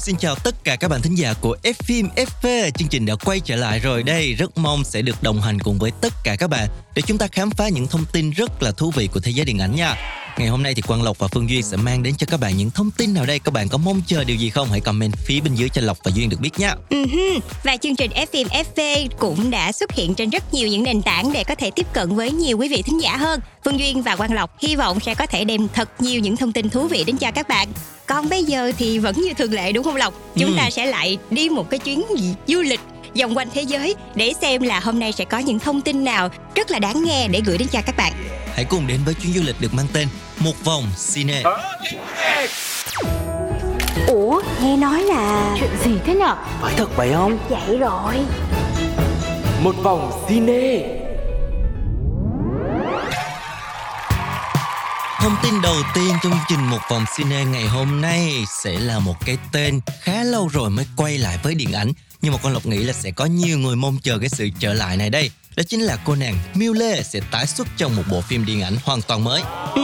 xin chào tất cả các bạn thính giả của F phim FV. Chương trình đã quay trở lại rồi đây. Rất mong sẽ được đồng hành cùng với tất cả các bạn để chúng ta khám phá những thông tin rất là thú vị của thế giới điện ảnh nha. Ngày hôm nay thì Quang Lộc và Phương Duyên sẽ mang đến cho các bạn những thông tin nào đây. Các bạn có mong chờ điều gì không? Hãy comment phía bên dưới cho Lộc và Duyên được biết nha. Ừm, Và chương trình FM FV cũng đã xuất hiện trên rất nhiều những nền tảng để có thể tiếp cận với nhiều quý vị thính giả hơn. Phương Duyên và Quang Lộc hy vọng sẽ có thể đem thật nhiều những thông tin thú vị đến cho các bạn. Còn bây giờ thì vẫn như thường lệ đúng không Lộc? Chúng Ừ. ta sẽ lại đi một cái chuyến du lịch vòng quanh thế giới để xem là hôm nay sẽ có những thông tin nào rất là đáng nghe để gửi đến cho các bạn. Hãy cùng đến với chuyến du lịch được mang tên Một vòng cine. Ủa, nghe nói là Chuyện gì thế nhở? Phải thật vậy không? vậy rồi Một vòng cine Thông tin đầu tiên trong chương trình Một vòng cine ngày hôm nay sẽ là một cái tên khá lâu rồi mới quay lại với điện ảnh. Nhưng mà con Lộc nghĩ là sẽ có nhiều người mong chờ cái sự trở lại này đây. Đó chính là cô nàng Miu Lê sẽ tái xuất trong một bộ phim điện ảnh hoàn toàn mới. Ừ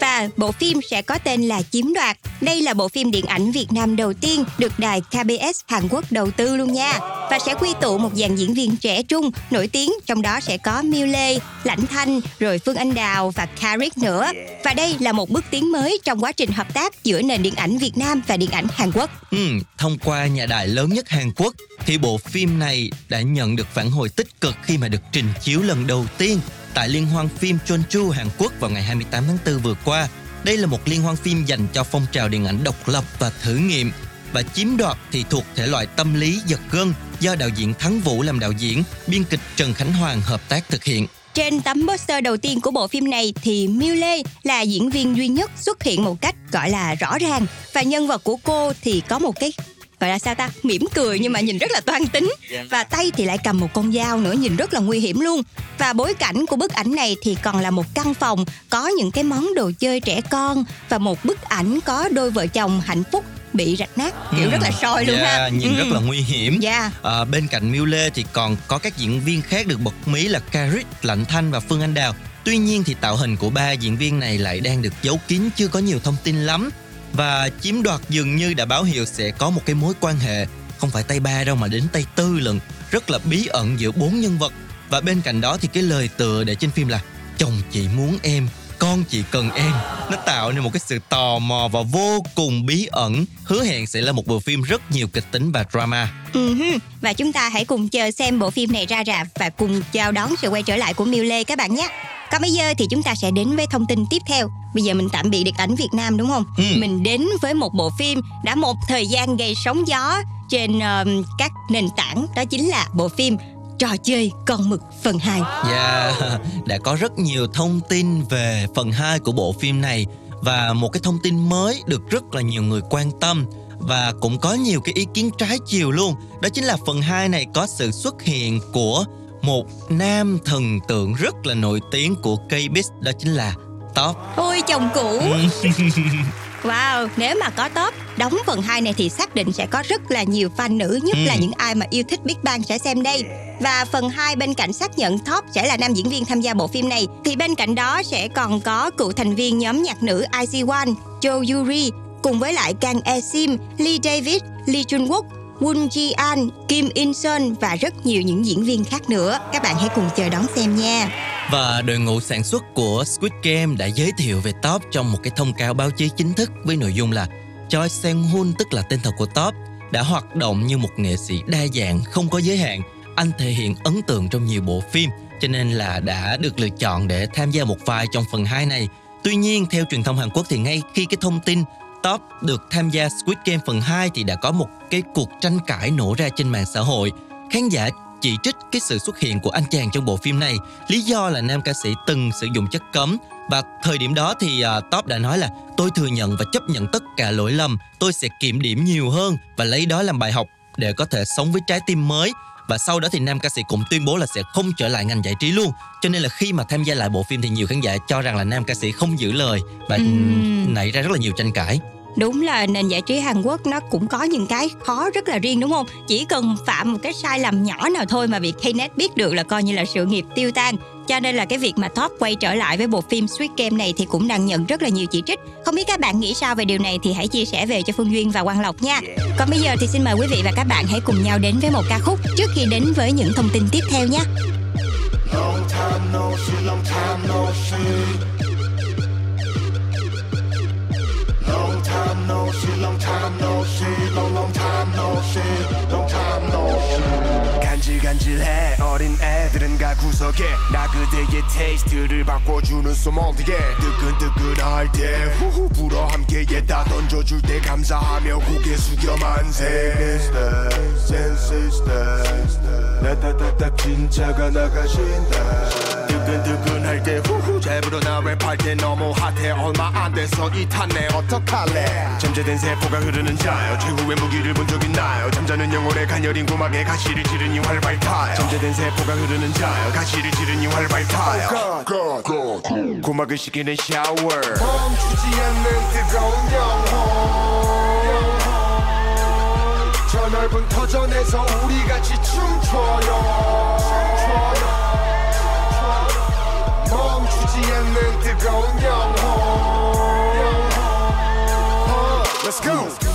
Và bộ phim sẽ có tên là Chiếm đoạt. Đây là bộ phim điện ảnh Việt Nam đầu tiên được đài KBS Hàn Quốc đầu tư luôn nha. Và sẽ quy tụ một dàn diễn viên trẻ trung nổi tiếng, trong đó sẽ có Miu Lê, Lãnh Thanh, rồi Phương Anh Đào và Karik nữa. Và đây là một bước tiến mới trong quá trình hợp tác giữa nền điện ảnh Việt Nam và điện ảnh Hàn Quốc. Ừ, thông qua nhà đài lớn nhất Hàn Quốc thì bộ phim này đã nhận được phản hồi tích cực khi mà được trình chiếu lần đầu tiên tại Liên hoan phim Jeonju Hàn Quốc vào ngày 28 tháng 4 vừa qua. Đây là một liên hoan phim dành cho phong trào điện ảnh độc lập và thử nghiệm và chiếm đoạt thì thuộc thể loại tâm lý giật gân do đạo diễn Thắng Vũ làm đạo diễn, biên kịch Trần Khánh Hoàng hợp tác thực hiện. Trên tấm poster đầu tiên của bộ phim này thì Miu Lê là diễn viên duy nhất xuất hiện một cách gọi là rõ ràng. Và nhân vật của cô thì có một cái gọi là sao ta mỉm cười nhưng mà nhìn rất là toan tính. Và tay thì lại cầm một con dao nữa nhìn rất là nguy hiểm luôn. Và bối cảnh của bức ảnh này thì còn là một căn phòng có những cái món đồ chơi trẻ con và một bức ảnh có đôi vợ chồng hạnh phúc bị rạch nát kiểu rất là soi luôn Yeah, ha nhìn Ừ. rất là nguy hiểm. Dạ. À, bên cạnh Miu Lê thì còn có các diễn viên khác được bật mí là Karik, Lạnh Thanh và Phương Anh Đào. Tuy nhiên thì tạo hình của ba diễn viên này lại đang được giấu kín chưa có nhiều thông tin lắm. Và chiếm đoạt dường như đã báo hiệu sẽ có một cái mối quan hệ không phải tay ba đâu mà đến tay tư lần rất là bí ẩn giữa bốn nhân vật và bên cạnh đó thì cái lời tựa để trên phim là chồng chị muốn em con chỉ cần em nó tạo nên một cái sự tò mò và vô cùng bí ẩn hứa hẹn sẽ là một bộ phim rất nhiều kịch tính và drama hứ. Và chúng ta hãy cùng chờ xem bộ phim này ra rạp và cùng chào đón sự quay trở lại của Miu Lê các bạn nhé. Còn bây giờ thì chúng ta sẽ đến với thông tin tiếp theo. Bây giờ mình tạm biệt điện ảnh Việt Nam đúng không? Ừ. Mình đến với một bộ phim đã một thời gian gây sóng gió trên um, các nền tảng đó chính là bộ phim Trò chơi con mực phần 2. Yeah, đã có rất nhiều thông tin về phần 2 của bộ phim này và một cái thông tin mới được rất là nhiều người quan tâm và cũng có nhiều cái ý kiến trái chiều luôn. Đó chính là phần 2 này có sự xuất hiện của một nam thần tượng rất là nổi tiếng của K-Biz đó chính là Top. Ôi chồng cũ. Wow, nếu mà có top đóng phần 2 này thì xác định sẽ có rất là nhiều fan nữ, nhất Ừ. là những ai mà yêu thích Big Bang sẽ xem đây. Và phần 2 bên cạnh xác nhận top sẽ là nam diễn viên tham gia bộ phim này thì bên cạnh đó sẽ còn có cựu thành viên nhóm nhạc nữ IZ*ONE, Jo Yuri cùng với lại Kang E Sim, Lee David, Lee Jun Wook, Woon Ji An, Kim In Sun và rất nhiều những diễn viên khác nữa. Các bạn hãy cùng chờ đón xem nha. Và đội ngũ sản xuất của Squid Game đã giới thiệu về Top trong một cái thông cáo báo chí chính thức với nội dung là Choi Sang Hun tức là tên thật của Top, đã hoạt động như một nghệ sĩ đa dạng, không có giới hạn. Anh thể hiện ấn tượng trong nhiều bộ phim, cho nên là đã được lựa chọn để tham gia một vai trong phần 2 này. Tuy nhiên, theo truyền thông Hàn Quốc thì ngay khi cái thông tin Top được tham gia Squid Game phần 2 thì đã có một cái cuộc tranh cãi nổ ra trên mạng xã hội. Khán giả chỉ trích cái sự xuất hiện của anh chàng trong bộ phim này. Lý do là nam ca sĩ từng sử dụng chất cấm. Và thời điểm đó thì uh, Top đã nói là tôi thừa nhận và chấp nhận tất cả lỗi lầm, tôi sẽ kiểm điểm nhiều hơn và lấy đó làm bài học để có thể sống với trái tim mới. Và sau đó thì nam ca sĩ cũng tuyên bố là sẽ không trở lại ngành giải trí luôn. Cho nên là khi mà tham gia lại bộ phim thì nhiều khán giả cho rằng là nam ca sĩ không giữ lời và Ừm. nảy ra rất là nhiều tranh cãi Đúng là nền giải trí Hàn Quốc nó cũng có những cái khó rất là riêng đúng không? Chỉ cần phạm một cái sai lầm nhỏ nào thôi mà bị Knet biết được là coi như là sự nghiệp tiêu tan. Cho nên là cái việc mà Top quay trở lại với bộ phim Sweet Game này thì cũng đang nhận rất là nhiều chỉ trích. Không biết các bạn nghĩ sao về điều này thì hãy chia sẻ về cho Phương Duyên và Quang Lộc nha. Còn bây giờ thì xin mời quý vị và các bạn hãy cùng nhau đến với một ca khúc trước khi đến với những thông tin tiếp theo nhé. Long time no see, long time no see. No see, long time no see, long long time no see, long time no see. 간질간질해 어린 애들은 가 구석에 나 그대의 테이스트를 바꿔주는 소몰디게 뜨끈뜨끈할 때 후후 불어 함께에 다 던져줄 때 감사하며 고개 숙여 만세 Sense sister 나타타타 진짜가 나가신다 뜨끈뜨끈할 때 후후 잘 불어 나 랩할 때 너무 핫해. 얼마 안 돼서 이 탄내 어떡할래? 잠재된 세포가 흐르는 자요. 최후의 무기를 본 적 있나요. 잠자는 영혼의 가녀린 고막에 가시를 지르니 활발 타요. 잠재된 세포가 흐르는 자요. 가시를 지르니 활발 타요. 고막을 식히는 샤워. 멈추지 않는 뜨거운 영혼. 저 넓은 터전에서 우리 같이 춤춰요. 멈추지 Let's go!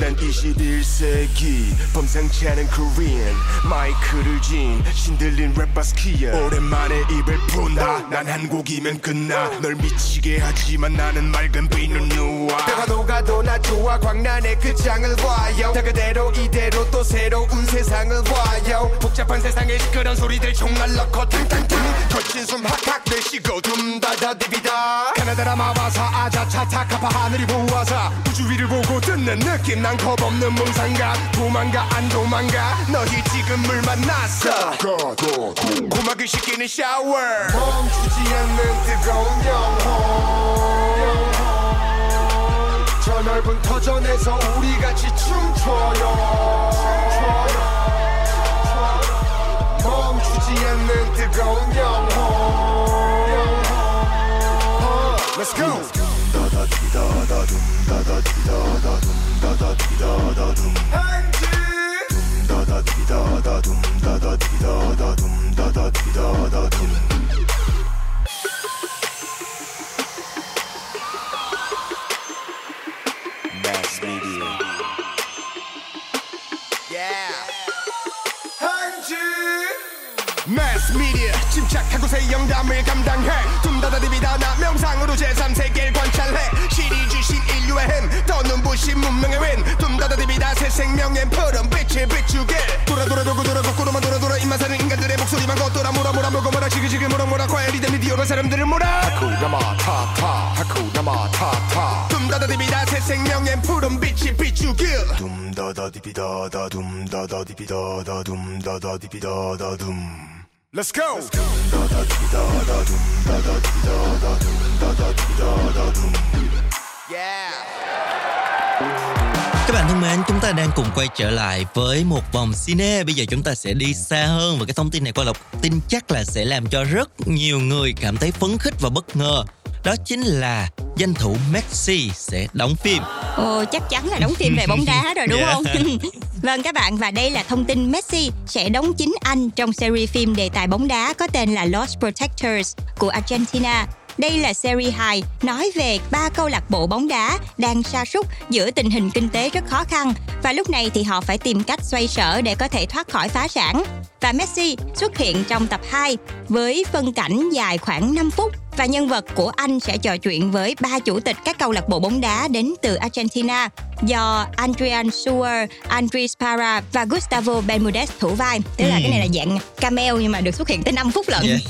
난 21세기. 범상치 않은 Korean. 마이크를 쥔 신들린 랩바스키야 오랜만에 입을 푼다. 난한 곡이면 끝나. 널 미치게 하지만 나는 맑은 비는 누워 때가 녹아도 나 좋아. 광란의 그 장을 봐요. 다 그대로 이대로 또 새로운 세상을 봐요. 복잡한 세상에 시끄러운 소리들 총알 넣고 탕탕탕 거친 숨 학학 내쉬고 둠다다 디비다. 가나다라 마바사 아자차 타카파 하늘이 보아사 우주 위를 보고 듣는 느낌 난 겁없는 몽상가. 도망가 안 도망가 너희 지금 물 만났어. 고막을 식히는 샤워. 멈추지 않는 뜨거운 영혼. 저 넓은 터전에서 우리 같이 춤춰요. 멈 식지 않는 뜨거운 영혼 Let's go! 침착하고 새 영담을 감당해. 둠다다 디비다 나 명상으로 제3세계를 관찰해. 시리즈 신인류의 힘 더 눈부신 문명의 윈. 둠다다 디비다 새 생명의 푸른 빛을 비추게. 돌아 돌아 돌고 돌아 거꾸로만 돌아 돌아. 입만 사는 인간들의 목소리만 걷돌아 몰아 몰아 몰고 몰아 지그지그 몰아 몰아 과열이 된 미디어로 사람들을 몰아. 하쿠나 마타타. 하쿠나 마타타. 둠다다 디비다 새 생명의 푸른 빛을 비추게. 둠다다 디비다다 둠다다 디비다다 둠다다 디비다다 둠 Let's go. Yeah. Các bạn thân mến, chúng ta đang cùng quay trở lại với một vòng cine. Bây giờ chúng ta sẽ đi xa hơn và cái thông tin này qua Lộc tin chắc là sẽ làm cho rất nhiều người cảm thấy phấn khích và bất ngờ. Đó chính là danh thủ Messi sẽ đóng phim. Ồ, chắc chắn là đóng phim về bóng đá rồi đúng Dạ. không? vâng các bạn và đây là thông tin Messi sẽ đóng chính anh trong series phim đề tài bóng đá có tên là Lost Protectors của Argentina. Đây là series hài nói về ba câu lạc bộ bóng đá đang sa sút giữa tình hình kinh tế rất khó khăn và lúc này thì họ phải tìm cách xoay sở để có thể thoát khỏi phá sản. Và Messi xuất hiện trong tập 2 với phân cảnh dài khoảng 5 phút và nhân vật của anh sẽ trò chuyện với ba chủ tịch các câu lạc bộ bóng đá đến từ Argentina do Adrian Suar, Andres Parra và Gustavo Bermudez thủ vai. Tức là Ừ. cái này là dạng cameo nhưng mà được xuất hiện tới 5 phút lận. Yeah.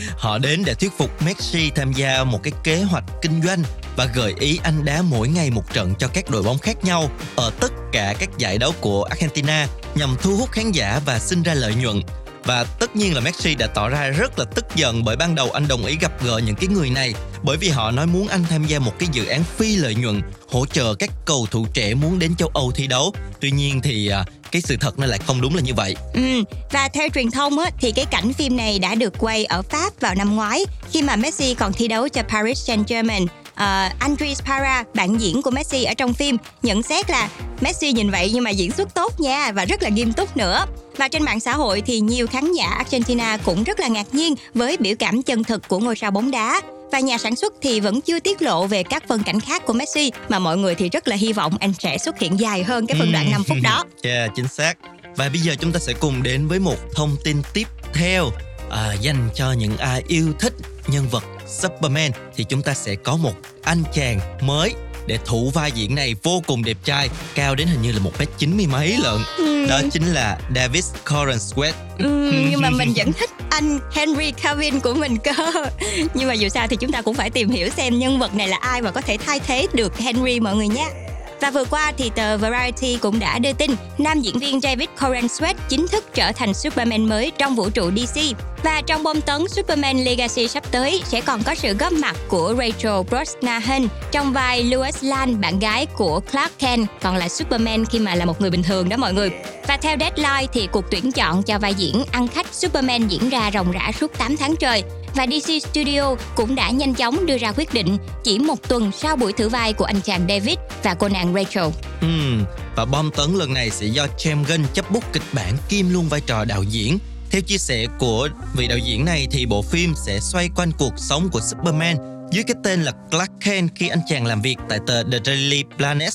Họ đến để thuyết phục Messi tham gia một cái kế hoạch kinh doanh và gợi ý anh đá mỗi ngày một trận cho các đội bóng khác nhau ở tất cả các giải đấu của Argentina nhằm thu hút khán giả và sinh ra lợi nhuận. Và tất nhiên là Messi đã tỏ ra rất là tức giận bởi ban đầu anh đồng ý gặp gỡ những cái người này bởi vì họ nói muốn anh tham gia một cái dự án phi lợi nhuận hỗ trợ các cầu thủ trẻ muốn đến châu Âu thi đấu. Tuy nhiên thì à, cái sự thật nó lại không đúng là như vậy. Ừ, và theo truyền thông á, thì cái cảnh phim này đã được quay ở Pháp vào năm ngoái khi mà Messi còn thi đấu cho Paris Saint-Germain. Uh, Andres Parra, bạn diễn của Messi ở trong phim, nhận xét là Messi nhìn vậy nhưng mà diễn xuất tốt nha và rất là nghiêm túc nữa. Và trên mạng xã hội thì nhiều khán giả Argentina cũng rất là ngạc nhiên với biểu cảm chân thực của ngôi sao bóng đá. Và nhà sản xuất thì vẫn chưa tiết lộ về các phân cảnh khác của Messi mà mọi người thì rất là hy vọng anh sẽ xuất hiện dài hơn cái phân đoạn 5 phút đó. Yeah, chính xác. Và bây giờ chúng ta sẽ cùng đến với một thông tin tiếp theo à, dành cho những ai yêu thích nhân vật Superman thì chúng ta sẽ có một anh chàng mới để thủ vai diễn này vô cùng đẹp trai cao đến hình như là một mét chín mươi mấy lận. Đó chính là David Coren Sweat Ừ, nhưng mà mình vẫn thích anh Henry Cavill của mình cơ. Nhưng mà dù sao thì chúng ta cũng phải tìm hiểu xem nhân vật này là ai và có thể thay thế được Henry mọi người nhé. Và vừa qua thì tờ Variety cũng đã đưa tin nam diễn viên David Coren Sweat chính thức trở thành Superman mới trong vũ trụ DC. Và trong bom tấn Superman Legacy sắp tới sẽ còn có sự góp mặt của Rachel Brosnahan trong vai Lois Lane, bạn gái của Clark Kent, còn là Superman khi mà là một người bình thường đó mọi người. Và theo Deadline thì cuộc tuyển chọn cho vai diễn ăn khách Superman diễn ra ròng rã suốt 8 tháng trời và DC Studio cũng đã nhanh chóng đưa ra quyết định chỉ một tuần sau buổi thử vai của anh chàng David và cô nàng Rachel. Ừ và bom tấn lần này sẽ do James Gunn chấp bút kịch bản kiêm luôn vai trò đạo diễn. Theo chia sẻ của vị đạo diễn này thì bộ phim sẽ xoay quanh cuộc sống của Superman dưới cái tên là Clark Kent khi anh chàng làm việc tại tờ The Daily Planet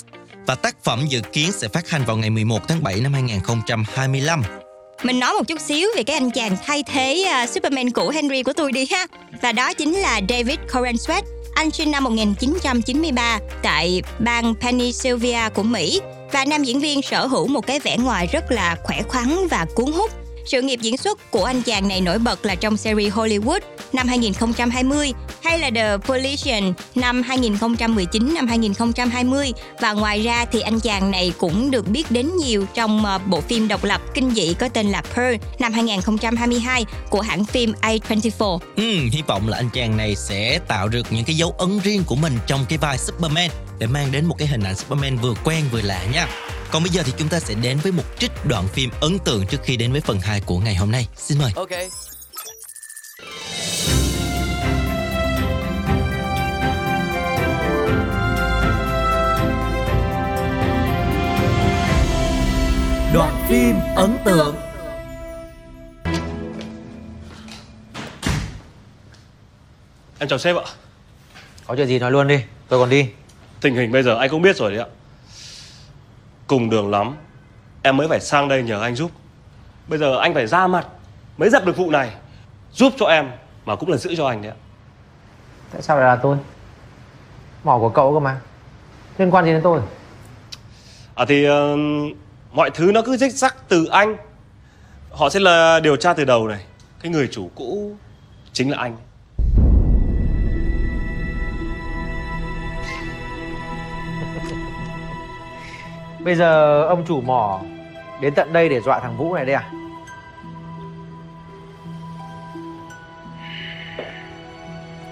và tác phẩm dự kiến sẽ phát hành vào ngày 11 tháng 7 năm 2025. Mình nói một chút xíu về cái anh chàng thay thế à, Superman cũ Henry của tôi đi ha. Và đó chính là David Coren Sweat. Anh sinh năm 1993 tại bang Pennsylvania của Mỹ và nam diễn viên sở hữu một cái vẻ ngoài rất là khỏe khoắn và cuốn hút. Sự nghiệp diễn xuất của anh chàng này nổi bật là trong series Hollywood năm 2020 hay là The Politician năm 2019 năm 2020 và ngoài ra thì anh chàng này cũng được biết đến nhiều trong ờ, bộ phim độc lập kinh dị có tên là Pearl năm 2022 của hãng phim A24. Ừ, hy vọng là anh chàng này sẽ tạo được những cái dấu ấn riêng của mình trong cái vai Superman để mang đến một cái hình ảnh Superman vừa quen vừa lạ nha. Còn bây giờ thì chúng ta sẽ đến với một trích đoạn phim ấn tượng trước khi đến với phần 2 của ngày hôm nay. Xin mời. Ok. Đoạn phim ấn tượng. Em chào sếp ạ. Có chuyện gì nói luôn đi, tôi còn đi. Tình hình bây giờ anh cũng biết rồi đấy ạ. Cùng đường lắm. Em mới phải sang đây nhờ anh giúp. Bây giờ anh phải ra mặt mới dập được vụ này. Giúp cho em mà cũng là giữ cho anh đấy ạ. Tại sao lại là tôi? Mỏ của cậu cơ mà. Liên quan gì đến tôi? À thì ờ, mọi thứ nó cứ rích rắc từ anh. Họ sẽ là điều tra từ đầu này. Cái người chủ cũ chính là anh. Bây giờ ông chủ mỏ đến tận đây để dọa thằng Vũ này đây à?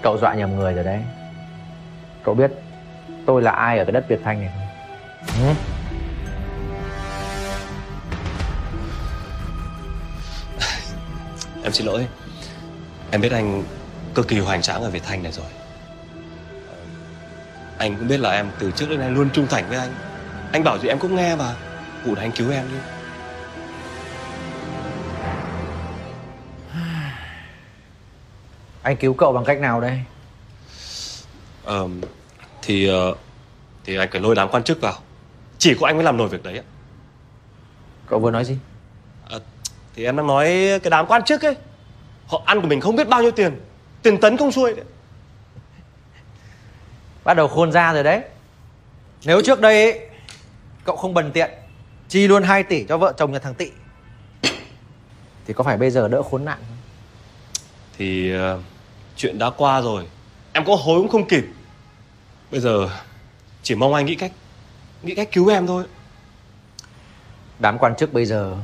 Cậu dọa nhầm người rồi đấy. Cậu biết tôi là ai ở cái đất Việt Thanh này không? Ừ? Em xin lỗi. Em biết anh cực kỳ hoành tráng ở Việt Thanh này rồi. Anh cũng biết là em từ trước đến nay luôn trung thành với anh. Anh bảo gì em cũng nghe và vụ này anh cứu em đi. Anh cứu cậu bằng cách nào đây? Ờ, thì thì anh phải lôi đám quan chức vào. Chỉ có anh mới làm nổi việc đấy ạ. Cậu vừa nói gì? Ờ, thì em đang nói cái đám quan chức ấy. Họ ăn của mình không biết bao nhiêu tiền. Tiền tấn không xuôi đấy. Bắt đầu khôn ra rồi đấy Nếu trước đây ấy, cậu không bần tiện. Chi luôn 2 tỷ cho vợ chồng nhà thằng Tị. Thì có phải bây giờ đỡ khốn nạn không? Thì ờ, chuyện đã qua rồi. Em có hối cũng không kịp. Bây giờ chỉ mong anh nghĩ cách Nghĩ cách cứu em thôi. Đám quan chức bây giờ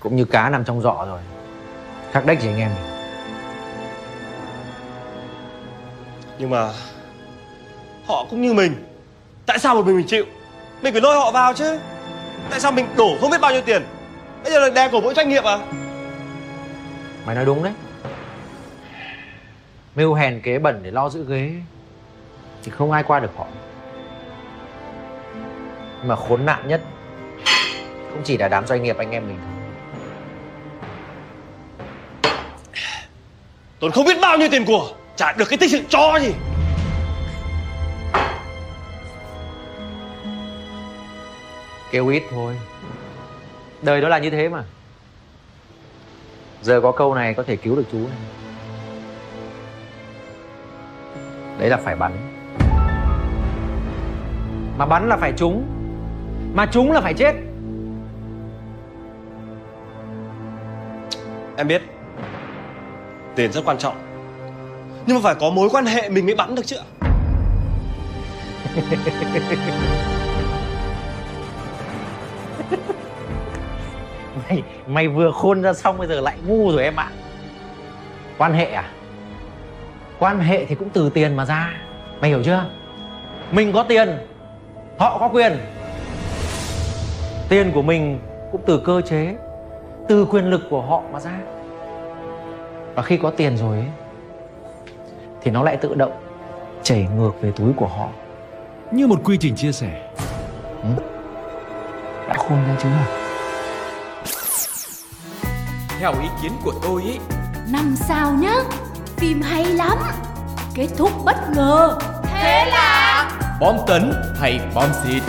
Cũng như cá nằm trong giỏ rồi. Khắc đếch gì anh em Nhưng mà Họ cũng như mình. Tại sao một mình mình chịu Mình phải lôi họ vào chứ. Tại sao mình đổ không biết bao nhiêu tiền? Bây giờ là đè cổ mỗi doanh nghiệp à? Mày nói đúng đấy. Mưu hèn kế bẩn để lo giữ ghế Thì không ai qua được họ. Nhưng mà khốn nạn nhất Cũng chỉ là đám doanh nghiệp anh em mình thôi. Tốn không biết bao nhiêu tiền của Chả được cái tích sự cho gì Kêu ít thôi. Đời đó là như thế mà. Giờ có câu này có thể cứu được chú này Đấy là phải bắn. Mà bắn là phải trúng. Mà trúng là phải chết. Em biết Tiền rất quan trọng. Nhưng mà phải có mối quan hệ mình mới bắn được chứ Mày, mày vừa khôn ra xong bây giờ lại ngu rồi em ạ. Quan hệ à? Quan hệ thì cũng từ tiền mà ra. Mày hiểu chưa? Mình có tiền Họ có quyền. Tiền của mình cũng từ cơ chế Từ quyền lực của họ mà ra. Và khi có tiền rồi ấy, Thì nó lại tự động Chảy ngược về túi của họ. Như một quy trình chia sẻ. Đã khôn ra chưa Theo ý kiến của tôi ý Năm sao nhá Phim hay lắm Kết thúc bất ngờ Thế là Bom tấn hay bom xịt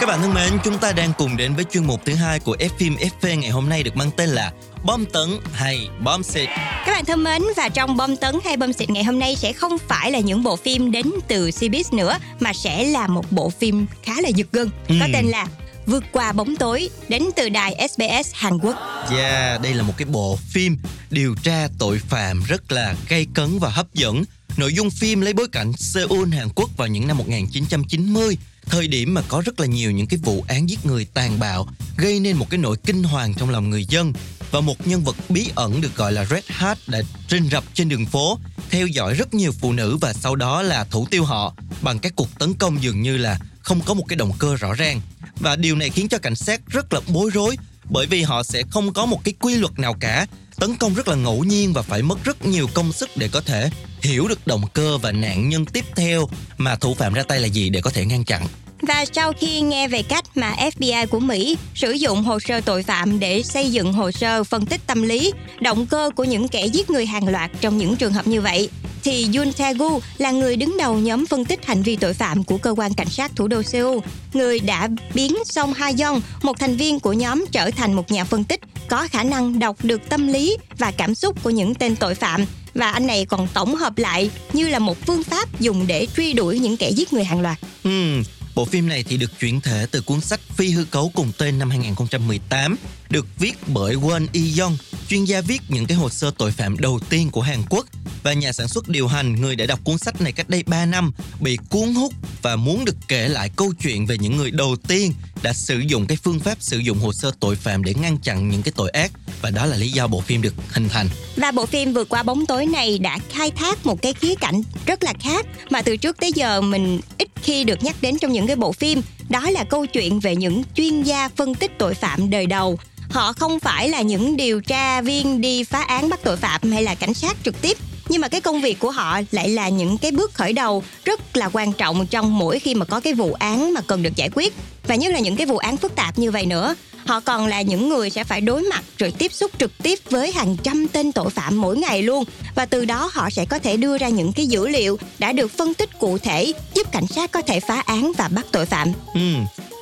Các bạn thân mến, chúng ta đang cùng đến với chuyên mục thứ hai của F phim FV ngày hôm nay được mang tên là Bom tấn hay bom xịt. Các bạn thân mến và trong bom tấn hay bom xịt ngày hôm nay sẽ không phải là những bộ phim đến từ Cbiz nữa mà sẽ là một bộ phim khá là giật gân có Ừ. tên là Vượt qua bóng tối đến từ đài SBS Hàn Quốc. Yeah, đây là một cái bộ phim điều tra tội phạm rất là gay cấn và hấp dẫn. Nội dung phim lấy bối cảnh Seoul, Hàn Quốc vào những năm 1990, thời điểm mà có rất là nhiều những cái vụ án giết người tàn bạo, gây nên một cái nỗi kinh hoàng trong lòng người dân và một nhân vật bí ẩn được gọi là Red Hat đã rình rập trên đường phố, theo dõi rất nhiều phụ nữ và sau đó là thủ tiêu họ bằng các cuộc tấn công dường như là không có một cái động cơ rõ ràng. Và điều này khiến cho cảnh sát rất là bối rối bởi vì họ sẽ không có một cái quy luật nào cả. Tấn công rất là ngẫu nhiên và phải mất rất nhiều công sức để có thể hiểu được động cơ và nạn nhân tiếp theo mà thủ phạm ra tay là gì để có thể ngăn chặn. Và sau khi nghe về cách mà FBI của Mỹ sử dụng hồ sơ tội phạm để xây dựng hồ sơ phân tích tâm lý, động cơ của những kẻ giết người hàng loạt trong những trường hợp như vậy, thì Yoon Tae-gu là người đứng đầu nhóm phân tích hành vi tội phạm của cơ quan cảnh sát thủ đô Seoul, người đã biến Song Ha Yong, một thành viên của nhóm trở thành một nhà phân tích có khả năng đọc được tâm lý và cảm xúc của những tên tội phạm và anh này còn tổng hợp lại như là một phương pháp dùng để truy đuổi những kẻ giết người hàng loạt. Ừ, bộ phim này thì được chuyển thể từ cuốn sách Phi hư cấu cùng tên năm 2018, được viết bởi Won Yi Young, chuyên gia viết những cái hồ sơ tội phạm đầu tiên của Hàn Quốc. Và nhà sản xuất điều hành người đã đọc cuốn sách này cách đây 3 năm bị cuốn hút và muốn được kể lại câu chuyện về những người đầu tiên đã sử dụng cái phương pháp sử dụng hồ sơ tội phạm để ngăn chặn những cái tội ác và đó là lý do bộ phim được hình thành. Và bộ phim vượt qua bóng tối này đã khai thác một cái khía cạnh rất là khác mà từ trước tới giờ mình ít khi được nhắc đến trong những cái bộ phim. Đó là câu chuyện về những chuyên gia phân tích tội phạm đời đầu. Họ không phải là những điều tra viên đi phá án bắt tội phạm hay là cảnh sát trực tiếp nhưng mà cái công việc của họ lại là những cái bước khởi đầu rất là quan trọng trong mỗi khi mà có cái vụ án mà cần được giải quyết. Và nhất là những cái vụ án phức tạp như vậy nữa họ còn là những người sẽ phải đối mặt rồi tiếp xúc trực tiếp với hàng trăm tên tội phạm mỗi ngày luôn. Và từ đó họ sẽ có thể đưa ra những cái dữ liệu đã được phân tích cụ thể giúp cảnh sát có thể phá án và bắt tội phạm. Ừ,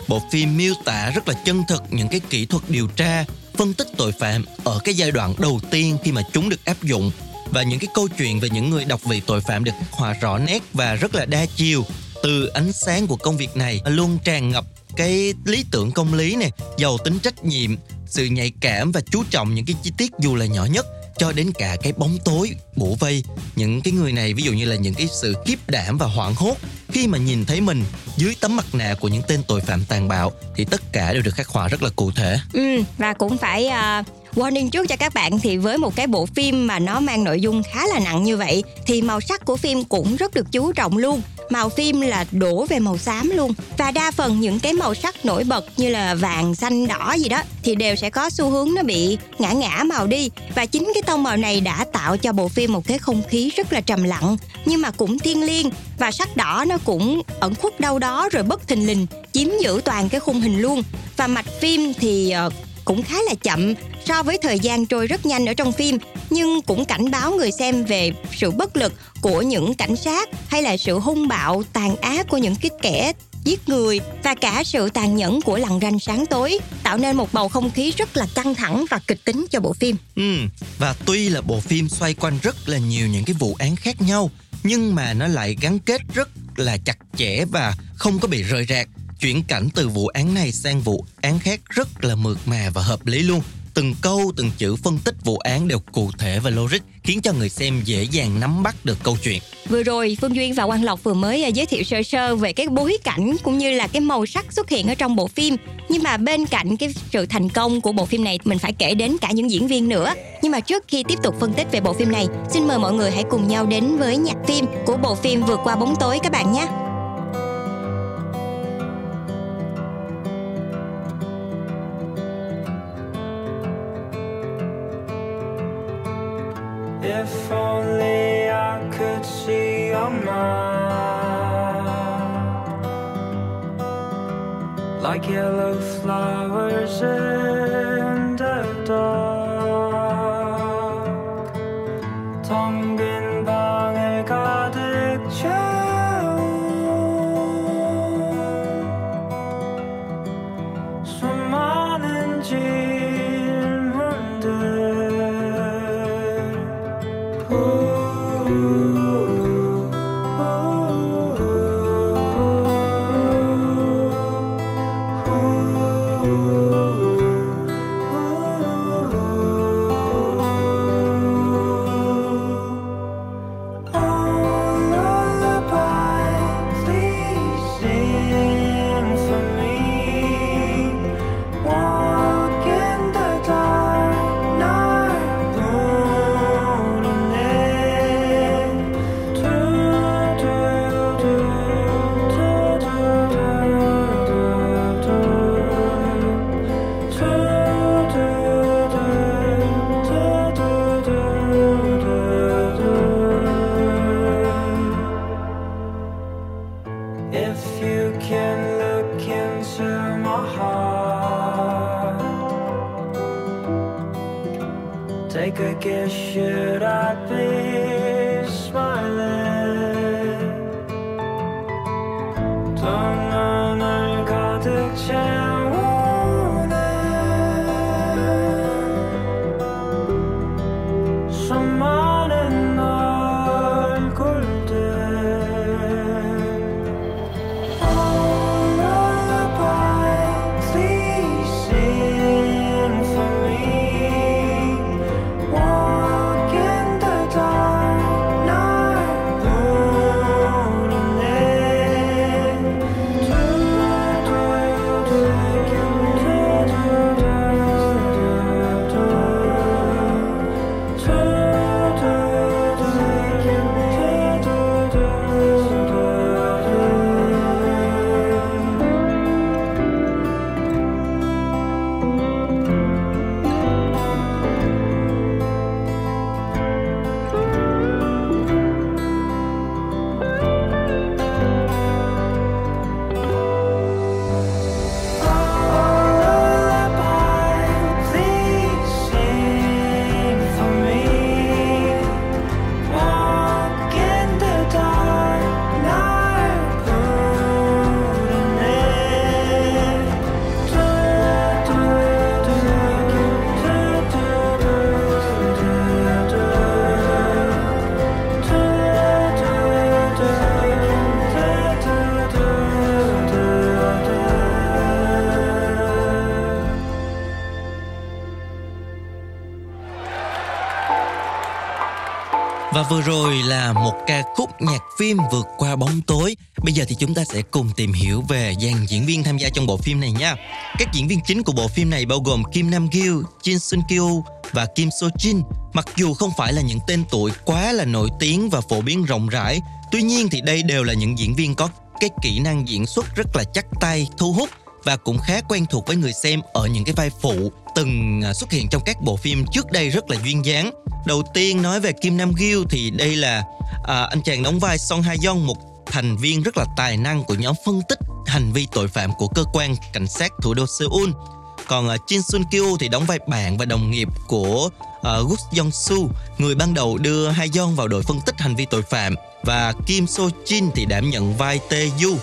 bộ phim miêu tả rất là chân thực những cái kỹ thuật điều tra, phân tích tội phạm ở cái giai đoạn đầu tiên khi mà chúng được áp dụng và những cái câu chuyện về những người đọc vị tội phạm được khắc họa rõ nét và rất là đa chiều từ ánh sáng của công việc này luôn tràn ngập cái lý tưởng công lý này giàu tính trách nhiệm sự nhạy cảm và chú trọng những cái chi tiết dù là nhỏ nhất cho đến cả cái bóng tối bủa vây. Những cái người này ví dụ như là những cái sự khiếp đảm và hoảng hốt khi mà nhìn thấy mình dưới tấm mặt nạ của những tên tội phạm tàn bạo thì tất cả đều được khắc họa rất là cụ thể. Ừ, và cũng phải uh, warning trước cho các bạn thì với một cái bộ phim mà nó mang nội dung khá là nặng như vậy thì màu sắc của phim cũng rất được chú trọng luôn. Màu phim là đổ về màu xám luôn. Và đa phần những cái màu sắc nổi bật như là vàng, xanh, đỏ gì đó thì đều sẽ có xu hướng nó bị ngã ngã màu đi. Và chính cái tông màu này đã tạo cho bộ phim một cái không khí rất là trầm lặng, nhưng mà cũng thiêng liêng. Và sắc đỏ nó cũng ẩn khuất đâu đó rồi bất thình lình, chiếm giữ toàn cái khung hình luôn. Và mạch phim thì ờ, cũng khá là chậm so với thời gian trôi rất nhanh ở trong phim nhưng cũng cảnh báo người xem về sự bất lực của những cảnh sát hay là sự hung bạo tàn ác của những cái kẻ giết người và cả sự tàn nhẫn của lằn ranh sáng tối tạo nên một bầu không khí rất là căng thẳng và kịch tính cho bộ phim Ừ, và tuy là bộ phim xoay quanh rất là nhiều những cái vụ án khác nhau nhưng mà nó lại gắn kết rất là chặt chẽ và không có bị rời rạc. Chuyển cảnh từ vụ án này sang vụ án khác rất là mượt mà và hợp lý luôn. Từng câu, từng chữ phân tích vụ án đều cụ thể và logic khiến cho người xem dễ dàng nắm bắt được câu chuyện. Vừa rồi Phương Duyên và Quang Lộc vừa mới à, giới thiệu sơ sơ về cái bối cảnh cũng như là cái màu sắc xuất hiện ở trong bộ phim. Nhưng mà bên cạnh cái sự thành công của bộ phim này mình phải kể đến cả những diễn viên nữa. Nhưng mà trước khi tiếp tục phân tích về bộ phim này, xin mời mọi người hãy cùng nhau đến với nhạc phim của bộ phim Vượt qua bóng tối các bạn nhé. Like yellow flowers vừa rồi là một ca khúc nhạc phim vượt qua bóng tối. Bây giờ thì chúng ta sẽ cùng tìm hiểu về dàn diễn viên tham gia trong bộ phim này nha. Các diễn viên chính của bộ phim này bao gồm Kim Nam Gil, Jin Sun Kyu và Kim So Jin. Mặc dù không phải là những tên tuổi quá là nổi tiếng và phổ biến rộng rãi, tuy nhiên thì đây đều là những diễn viên có cái kỹ năng diễn xuất rất là chắc tay, thu hút và cũng khá quen thuộc với người xem ở những cái vai phụ từng à, xuất hiện trong các bộ phim trước đây rất là duyên dáng. Đầu tiên nói về Kim Nam Gil thì đây là à, anh chàng đóng vai Song Ha Young một thành viên rất là tài năng của nhóm phân tích hành vi tội phạm của cơ quan cảnh sát thủ đô Seoul. Còn uh, Jin Sun Kyu thì đóng vai bạn và đồng nghiệp của uh, Gus Yong Su, người ban đầu đưa Ha Yeon vào đội phân tích hành vi tội phạm và Kim So Jin thì đảm nhận vai Tae Yu,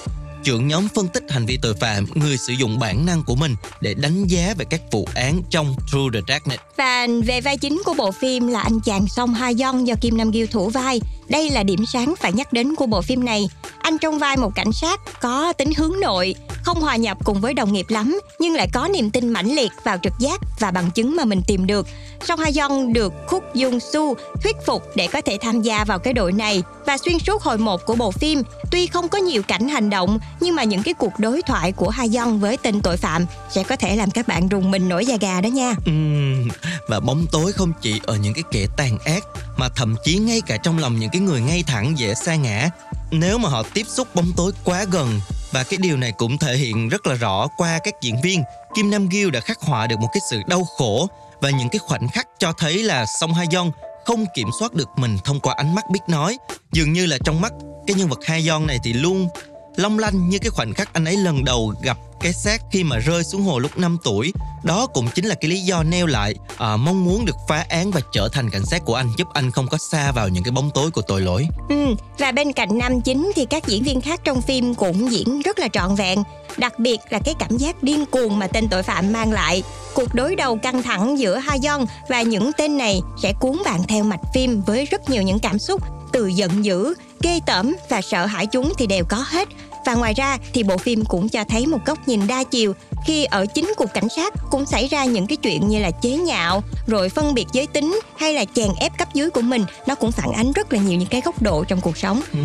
trưởng nhóm phân tích hành vi tội phạm, người sử dụng bản năng của mình để đánh giá về các vụ án trong True the Darknet. Và về vai chính của bộ phim là anh chàng Song Ha Yeon do Kim Nam Gil thủ vai. Đây là điểm sáng phải nhắc đến của bộ phim này. Anh trong vai một cảnh sát có tính hướng nội, không hòa nhập cùng với đồng nghiệp lắm, nhưng lại có niềm tin mãnh liệt vào trực giác và bằng chứng mà mình tìm được. Song Ha Yeon được Khúc Dung Su thuyết phục để có thể tham gia vào cái đội này và xuyên suốt hồi một của bộ phim, tuy không có nhiều cảnh hành động nhưng mà những cái cuộc đối thoại của Ha Yeon với tên tội phạm sẽ có thể làm các bạn rùng mình nổi da gà đó nha. Ừm, và bóng tối không chỉ ở những cái kẻ tàn ác mà thậm chí ngay cả trong lòng những cái người ngay thẳng dễ sa ngã nếu mà họ tiếp xúc bóng tối quá gần và cái điều này cũng thể hiện rất là rõ qua các diễn viên. Kim Nam Gil đã khắc họa được một cái sự đau khổ và những cái khoảnh khắc cho thấy là Song Ha Yeon không kiểm soát được mình thông qua ánh mắt biết nói. Dường như là trong mắt, cái nhân vật Ha Yeon này thì luôn long lanh như cái khoảnh khắc anh ấy lần đầu gặp cái xác khi mà rơi xuống hồ lúc 5 tuổi đó cũng chính là cái lý do nêu lại à, mong muốn được phá án và trở thành cảnh sát của anh giúp anh không có xa vào những cái bóng tối của tội lỗi Ừ, và bên cạnh nam chính thì các diễn viên khác trong phim cũng diễn rất là trọn vẹn. Đặc biệt là cái cảm giác điên cuồng mà tên tội phạm mang lại. Cuộc đối đầu căng thẳng giữa Ha Yeon và những tên này sẽ cuốn bạn theo mạch phim với rất nhiều những cảm xúc từ giận dữ, ghê tởm và sợ hãi chúng thì đều có hết. Và ngoài ra thì bộ phim cũng cho thấy một góc nhìn đa chiều khi ở chính cục cảnh sát cũng xảy ra những cái chuyện như là chế nhạo, rồi phân biệt giới tính hay là chèn ép cấp dưới của mình, nó cũng phản ánh rất là nhiều những cái góc độ trong cuộc sống. Ừ.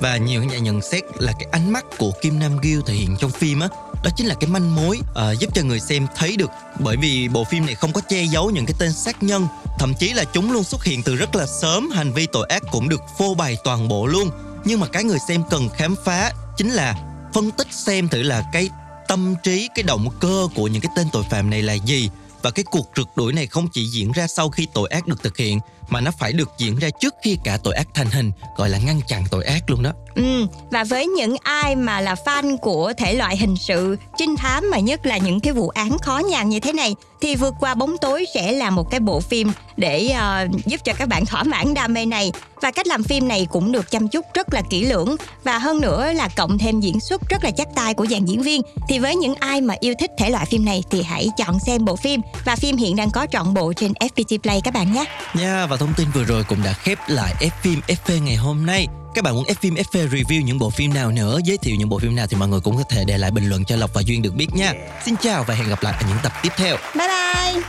và nhiều nhà nhận xét là cái ánh mắt của Kim Nam Gil thể hiện trong phim á đó chính là cái manh mối uh, giúp cho người xem thấy được bởi vì bộ phim này không có che giấu những cái tên sát nhân thậm chí là chúng luôn xuất hiện từ rất là sớm hành vi tội ác cũng được phô bày toàn bộ luôn nhưng mà cái người xem cần khám phá chính là phân tích xem thử là cái tâm trí, cái động cơ của những cái tên tội phạm này là gì. Và cái cuộc rượt đuổi này không chỉ diễn ra sau khi tội ác được thực hiện mà nó phải được diễn ra trước khi cả tội ác thành hình gọi là ngăn chặn tội ác luôn đó. Ừ, và với những ai mà là fan của thể loại hình sự, trinh thám mà nhất là những cái vụ án khó nhằn như thế này thì vượt qua bóng tối sẽ là một cái bộ phim để ờ, giúp cho các bạn thỏa mãn đam mê này. Và cách làm phim này cũng được chăm chút rất là kỹ lưỡng. Và hơn nữa là cộng thêm diễn xuất rất là chắc tay của dàn diễn viên thì với những ai mà yêu thích thể loại phim này thì hãy chọn xem bộ phim. Và phim hiện đang có trọn bộ trên FPT Play các bạn nhé. Nha và thông tin vừa rồi cũng đã khép lại F phim FP ngày hôm nay. Các bạn muốn F phim FP review những bộ phim nào nữa, giới thiệu những bộ phim nào thì mọi người cũng có thể để lại bình luận cho Lộc và Duyên được biết nha. Xin chào và hẹn gặp lại ở những tập tiếp theo. Bye bye.